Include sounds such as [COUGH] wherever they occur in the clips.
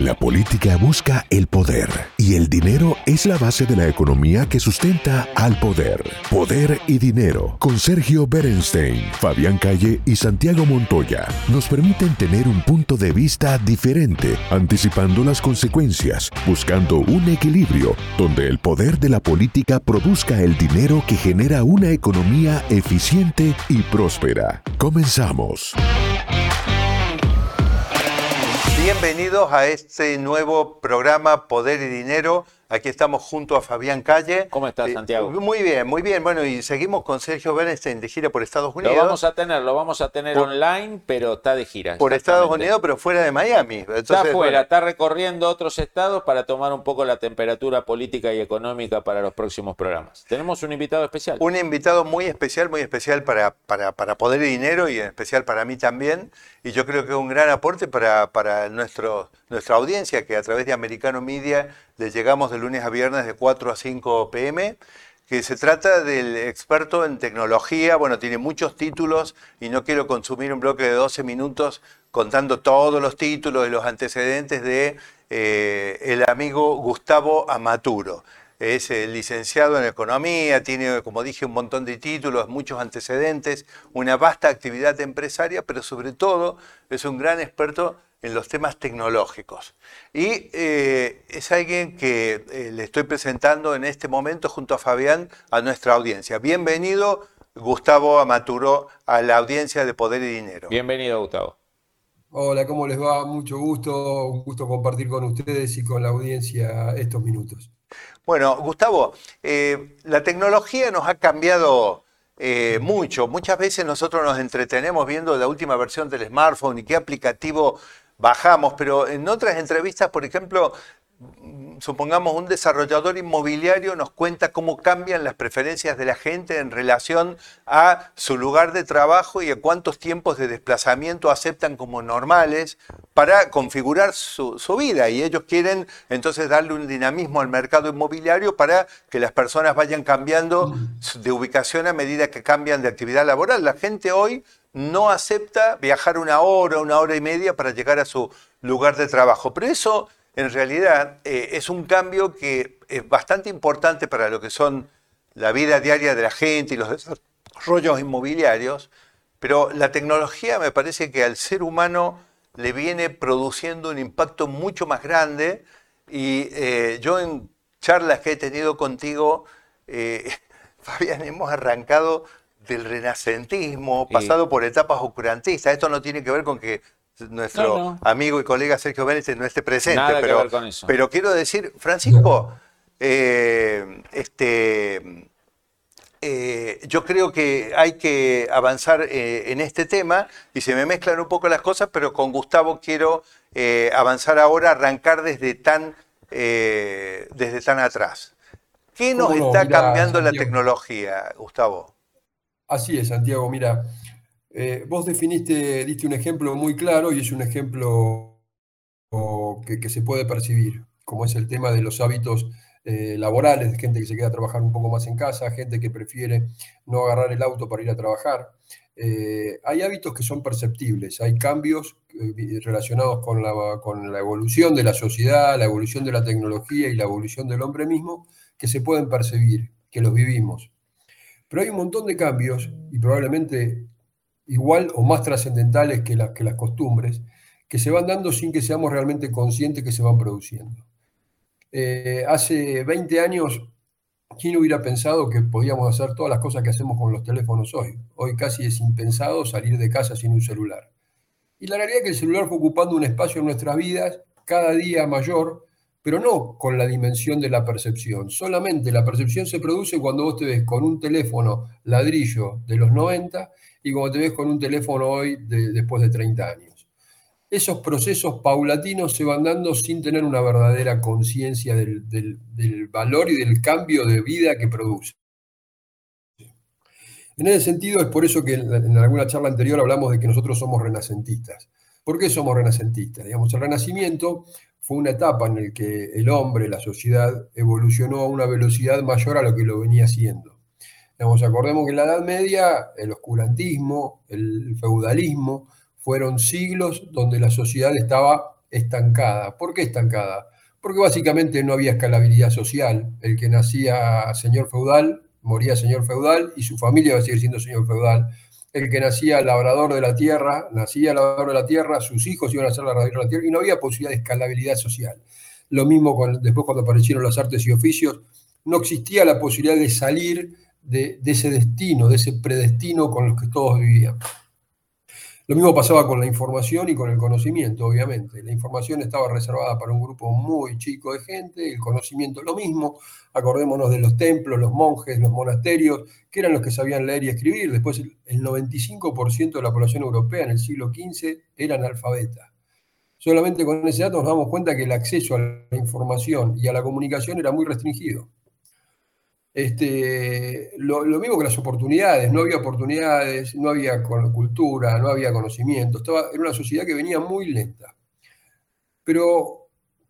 La política busca el poder y el dinero es la base de la economía que sustenta al poder. Poder y dinero con Sergio Berenstein, Fabián Calle y Santiago Montoya nos permiten tener un punto de vista diferente, anticipando las consecuencias, buscando un equilibrio donde el poder de la política produzca el dinero que genera una economía eficiente y próspera. Comenzamos. Bienvenidos a este nuevo programa Poder y Dinero Aquí estamos junto a Fabián Calle. ¿Cómo estás, Eh, Santiago? Muy bien, muy bien. Bueno, y seguimos con Sergio Bernstein de gira por Estados Unidos. Lo vamos a tener, lo vamos a tener Por- online, pero está de gira. por Estados. Unidos, pero fuera de Miami. Está bueno, está recorriendo otros estados para tomar un poco la temperatura política y económica para los próximos programas. Tenemos un invitado especial. un invitado muy especial, muy especial para, para, para Poder y Dinero y en especial para mí también. Y yo creo que es un gran aporte para, para nuestro, nuestra audiencia, que a través de Americano Media le llegamos de lunes a viernes de 4 a 5 pm. que se trata del experto en tecnología, bueno, tiene muchos títulos y no quiero consumir un bloque de 12 minutos contando todos los títulos y los antecedentes de eh, el amigo Gustavo Amaturo. Es licenciado en economía, tiene, como dije, un montón de títulos, muchos antecedentes, una vasta actividad empresaria, pero sobre todo es un gran experto en los temas tecnológicos. Y eh, es alguien que eh, le estoy presentando en este momento junto a Fabián a nuestra audiencia. Bienvenido, Gustavo Amaturo, a la audiencia de Poder y Dinero. Bienvenido, Gustavo. Hola, ¿cómo les va? Mucho gusto, un gusto compartir con ustedes y con la audiencia estos minutos. Bueno, Gustavo, eh, la tecnología nos ha cambiado eh, mucho. Muchas veces nosotros nos entretenemos viendo la última versión del smartphone y qué aplicativo bajamos, pero en otras entrevistas, por ejemplo, supongamos un desarrollador inmobiliario nos cuenta cómo cambian las preferencias de la gente en relación a su lugar de trabajo y a cuántos tiempos de desplazamiento aceptan como normales para configurar su, vida. Y ellos quieren entonces darle un dinamismo al mercado inmobiliario para que las personas vayan cambiando de ubicación a medida que cambian de actividad laboral. La gente hoy no acepta viajar una hora, una hora y media para llegar a su lugar de trabajo. Pero eso, en realidad, eh, es un cambio que es bastante importante para lo que son la vida diaria de la gente y los desarrollos inmobiliarios. Pero la tecnología me parece que al ser humano le viene produciendo un impacto mucho más grande. Y eh, yo en charlas que he tenido contigo, eh, [LAUGHS] Fabián, hemos arrancado del renacentismo, Sí. pasado por etapas oscurantistas. Esto no tiene que ver con que nuestro No, no. amigo y colega Sergio Vélez no esté presente, Nada que pero, ver con eso. pero quiero decir, Francisco, eh, este, eh, yo creo que hay que avanzar eh, en este tema y se me mezclan un poco las cosas, pero con Gustavo quiero eh, avanzar ahora, arrancar desde tan, eh, desde tan atrás. ¿Qué nos está Mirá, cambiando la tecnología, Gustavo? Así es, Santiago, mira, eh, vos definiste, diste un ejemplo muy claro y es un ejemplo que, se puede percibir, como es el tema de los hábitos eh, laborales, gente que se queda a trabajar un poco más en casa, gente que prefiere no agarrar el auto para ir a trabajar. Eh, hay hábitos que son perceptibles, hay cambios eh, relacionados con la, con la evolución de la sociedad, la evolución de la tecnología y la evolución del hombre mismo que se pueden percibir, que los vivimos. Pero hay un montón de cambios, y probablemente igual o más trascendentales que, las costumbres, que se van dando sin que seamos realmente conscientes que se van produciendo. Eh, hace 20 años, ¿quién hubiera pensado que podíamos hacer todas las cosas que hacemos con los teléfonos hoy? Hoy casi es impensado salir de casa sin un celular. Y la realidad es que el celular fue ocupando un espacio en nuestras vidas cada día mayor, pero no con la dimensión de la percepción. Solamente la percepción se produce cuando vos te ves con un teléfono ladrillo de los 90 y cuando te ves con un teléfono hoy de- después de 30 años. Esos procesos paulatinos se van dando sin tener una verdadera conciencia del, del- valor y del cambio de vida que produce. En ese sentido, es por eso que en, en alguna charla anterior hablamos de que nosotros somos renacentistas. ¿Por qué somos renacentistas? Digamos, el renacimiento fue una etapa en la que el hombre, la sociedad, evolucionó a una velocidad mayor a lo que lo venía haciendo. Digamos, acordemos que en la Edad Media el oscurantismo, el feudalismo, fueron siglos donde la sociedad estaba estancada. ¿Por qué estancada? Porque básicamente no había escalabilidad social. El que nacía señor feudal, moría señor feudal y su familia iba a seguir siendo señor feudal. El que nacía labrador de la tierra, nacía labrador de la tierra, sus hijos iban a ser labradores de la tierra y no había posibilidad de escalabilidad social. Lo mismo después cuando aparecieron las artes y oficios, no existía la posibilidad de salir de, de ese destino, de ese predestino con el que todos vivían. Lo mismo pasaba con la información y con el conocimiento, obviamente. La información estaba reservada para un grupo muy chico de gente, el conocimiento lo mismo. Acordémonos de los templos, los monjes, los monasterios, que eran los que sabían leer y escribir. Después el 95% de la población europea en el siglo XV era analfabeta. Solamente con ese dato nos damos cuenta que el acceso a la información y a la comunicación era muy restringido. Este, lo, mismo que las oportunidades, no había oportunidades, no había cultura, no había conocimiento, estaba, era una sociedad que venía muy lenta. Pero,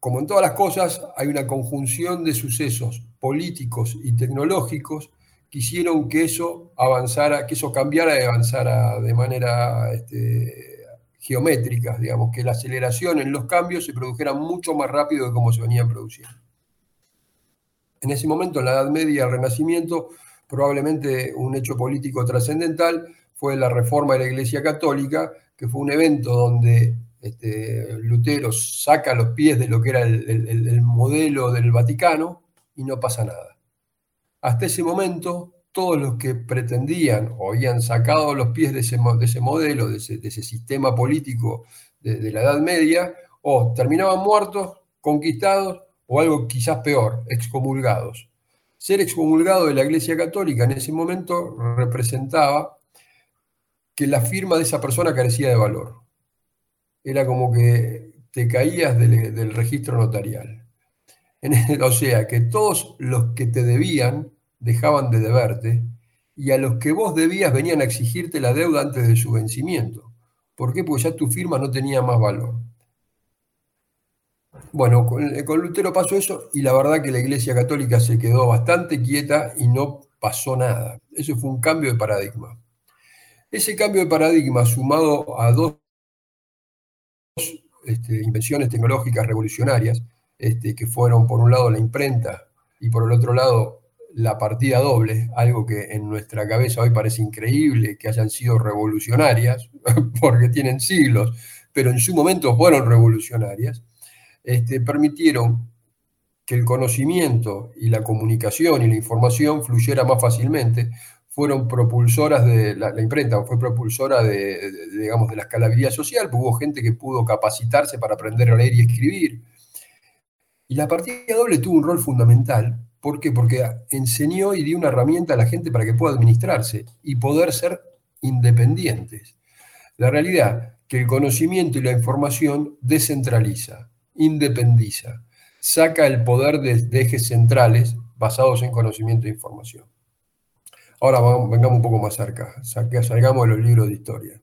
como en todas las cosas, hay una conjunción de sucesos políticos y tecnológicos que hicieron que eso avanzara, que eso cambiara y avanzara de manera este, geométrica, digamos, que la aceleración en los cambios se produjera mucho más rápido de como se venían produciendo. En ese momento, en la Edad Media, el Renacimiento, probablemente un hecho político trascendental fue la reforma de la Iglesia Católica, que fue un evento donde este, Lutero saca los pies de lo que era el, modelo del Vaticano y no pasa nada. Hasta ese momento, todos los que pretendían o habían sacado los pies de ese, modelo, de ese, sistema político de la Edad Media, o terminaban muertos, conquistados, o algo quizás peor, excomulgados. Ser excomulgado de la Iglesia Católica en ese momento representaba que la firma de esa persona carecía de valor. Era como que te caías del, registro notarial. o sea, que todos los que te debían dejaban de deberte y a los que vos debías venían a exigirte la deuda antes de su vencimiento. ¿Por qué? Porque ya tu firma no tenía más valor. Bueno, con, Lutero pasó eso y la verdad que la Iglesia Católica se quedó bastante quieta y no pasó nada. Eso fue un cambio de paradigma. Ese cambio de paradigma sumado a dos este, invenciones tecnológicas revolucionarias, este, que fueron por un lado la imprenta y por el otro lado la partida doble, algo que en nuestra cabeza hoy parece increíble que hayan sido revolucionarias, [LAUGHS] porque tienen siglos, pero en su momento fueron revolucionarias, este, permitieron que el conocimiento y la comunicación y la información fluyera más fácilmente. Fueron propulsoras de la, imprenta, fue propulsora de, digamos, de la escalabilidad social, hubo gente que pudo capacitarse para aprender a leer y escribir. Y la partida doble tuvo un rol fundamental. ¿Por qué? Porque enseñó y dio una herramienta a la gente para que pueda administrarse y poder ser independientes. La realidad que el conocimiento y la información descentraliza independiza, saca el poder de, ejes centrales basados en conocimiento e información. Ahora vengamos un poco más cerca, salgamos de los libros de historia.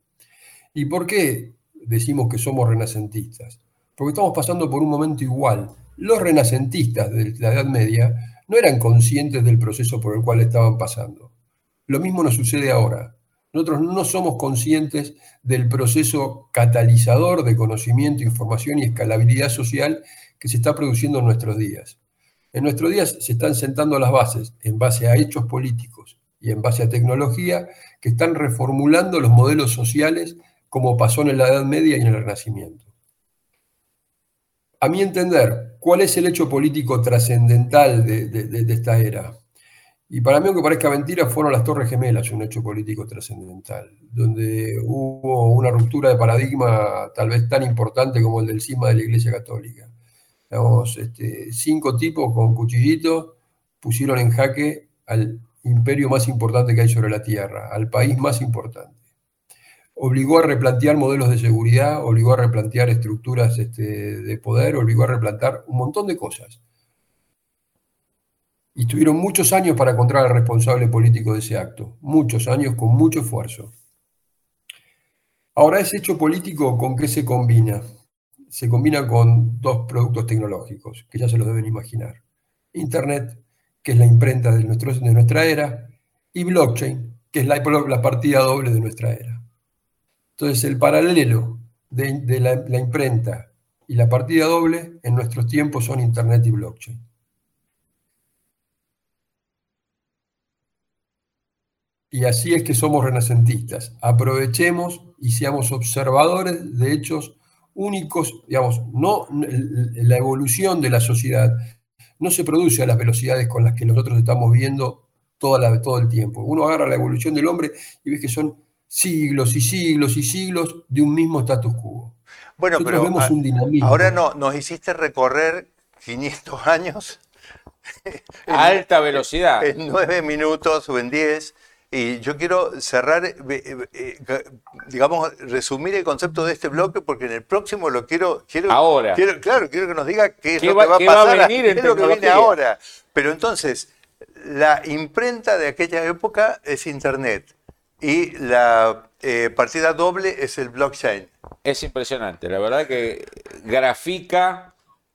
¿Y por qué decimos que somos renacentistas? Porque estamos pasando por un momento igual. Los renacentistas de la Edad Media no eran conscientes del proceso por el cual estaban pasando. Lo mismo nos sucede ahora. Nosotros no somos conscientes del proceso catalizador de conocimiento, información y escalabilidad social que se está produciendo en nuestros días. En nuestros días se están sentando las bases en base a hechos políticos y en base a tecnología que están reformulando los modelos sociales como pasó en la Edad Media y en el Renacimiento. A mi entender, ¿cuál es el hecho político trascendental de, esta era? Y para mí, aunque parezca mentira, fueron las Torres Gemelas un hecho político trascendental, donde hubo una ruptura de paradigma tal vez tan importante como el del cisma de la Iglesia Católica. Este, cinco tipos con cuchillitos pusieron en jaque al imperio más importante que hay sobre la Tierra, al país más importante. Obligó a replantear modelos de seguridad, obligó a replantear estructuras este, de poder, obligó a replantear un montón de cosas y tuvieron muchos años para encontrar al responsable político de ese acto, muchos años con mucho esfuerzo. Ahora, ese hecho político, ¿con qué se combina? Se combina con dos productos tecnológicos, que ya se los deben imaginar. Internet, que es la imprenta de, nuestra era, y blockchain, que es la, partida doble de nuestra era. Entonces, el paralelo de, la imprenta y la partida doble en nuestros tiempos son Internet y blockchain. Y así es que somos renacentistas. Aprovechemos y seamos observadores de hechos únicos, digamos, no la evolución de la sociedad no se produce a las velocidades con las que nosotros estamos viendo toda la, todo el tiempo. Uno agarra la evolución del hombre y ve que son siglos y siglos y siglos de un mismo status quo. Bueno, pero ahora no, nos hiciste recorrer 500 [LAUGHS] años. A alta velocidad. En 9 minutos o en 10. Y yo quiero cerrar, eh, eh, digamos, resumir el concepto de este bloque porque en el próximo lo quiero. quiero ahora. Quiero, claro, quiero que nos diga qué es lo que va a pasar. venir qué es lo que viene ahora. Pero entonces, la imprenta de aquella época es Internet y la eh, partida doble es el blockchain. Es impresionante, la verdad que grafica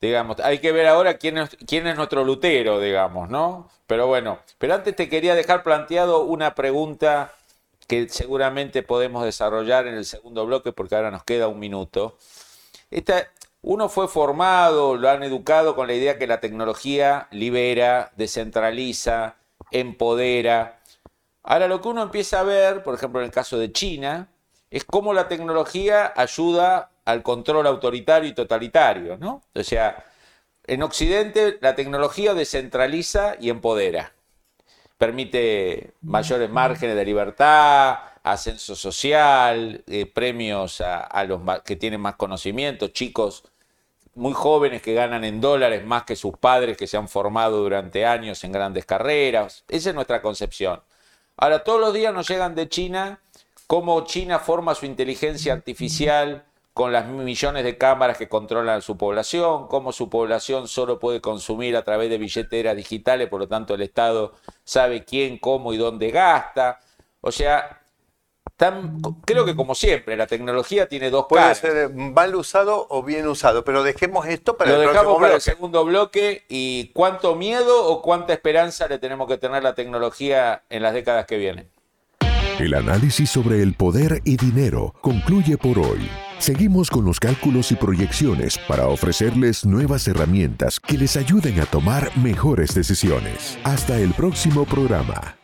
digamos. Hay que ver ahora quién es, quién es nuestro Lutero, digamos, ¿no? Pero bueno, pero antes te quería dejar planteado una pregunta que seguramente podemos desarrollar en el segundo bloque porque ahora nos queda un minuto. Esta, uno fue formado, lo han educado con la idea que la tecnología libera, descentraliza, empodera. Ahora lo que uno empieza a ver, por ejemplo en el caso de China, es cómo la tecnología ayuda al control autoritario y totalitario, ¿no? O sea, en Occidente la tecnología descentraliza y empodera. Permite mayores márgenes de libertad, ascenso social, eh, premios a, los que tienen más conocimiento, chicos muy jóvenes que ganan en dólares más que sus padres que se han formado durante años en grandes carreras. Esa es nuestra concepción. Ahora, todos los días nos llegan de China cómo China forma su inteligencia artificial con las millones de cámaras que controlan su población, cómo su población solo puede consumir a través de billeteras digitales, por lo tanto el Estado sabe quién, cómo y dónde gasta. O sea, creo que como siempre, la tecnología tiene dos Puede ser mal usado o bien usado, pero dejemos esto para Lo el dejamos para el segundo bloque y cuánto miedo o cuánta esperanza le tenemos que tener la tecnología en las décadas que vienen. El análisis sobre el poder y dinero concluye por hoy. Seguimos con los cálculos y proyecciones para ofrecerles nuevas herramientas que les ayuden a tomar mejores decisiones. Hasta el próximo programa.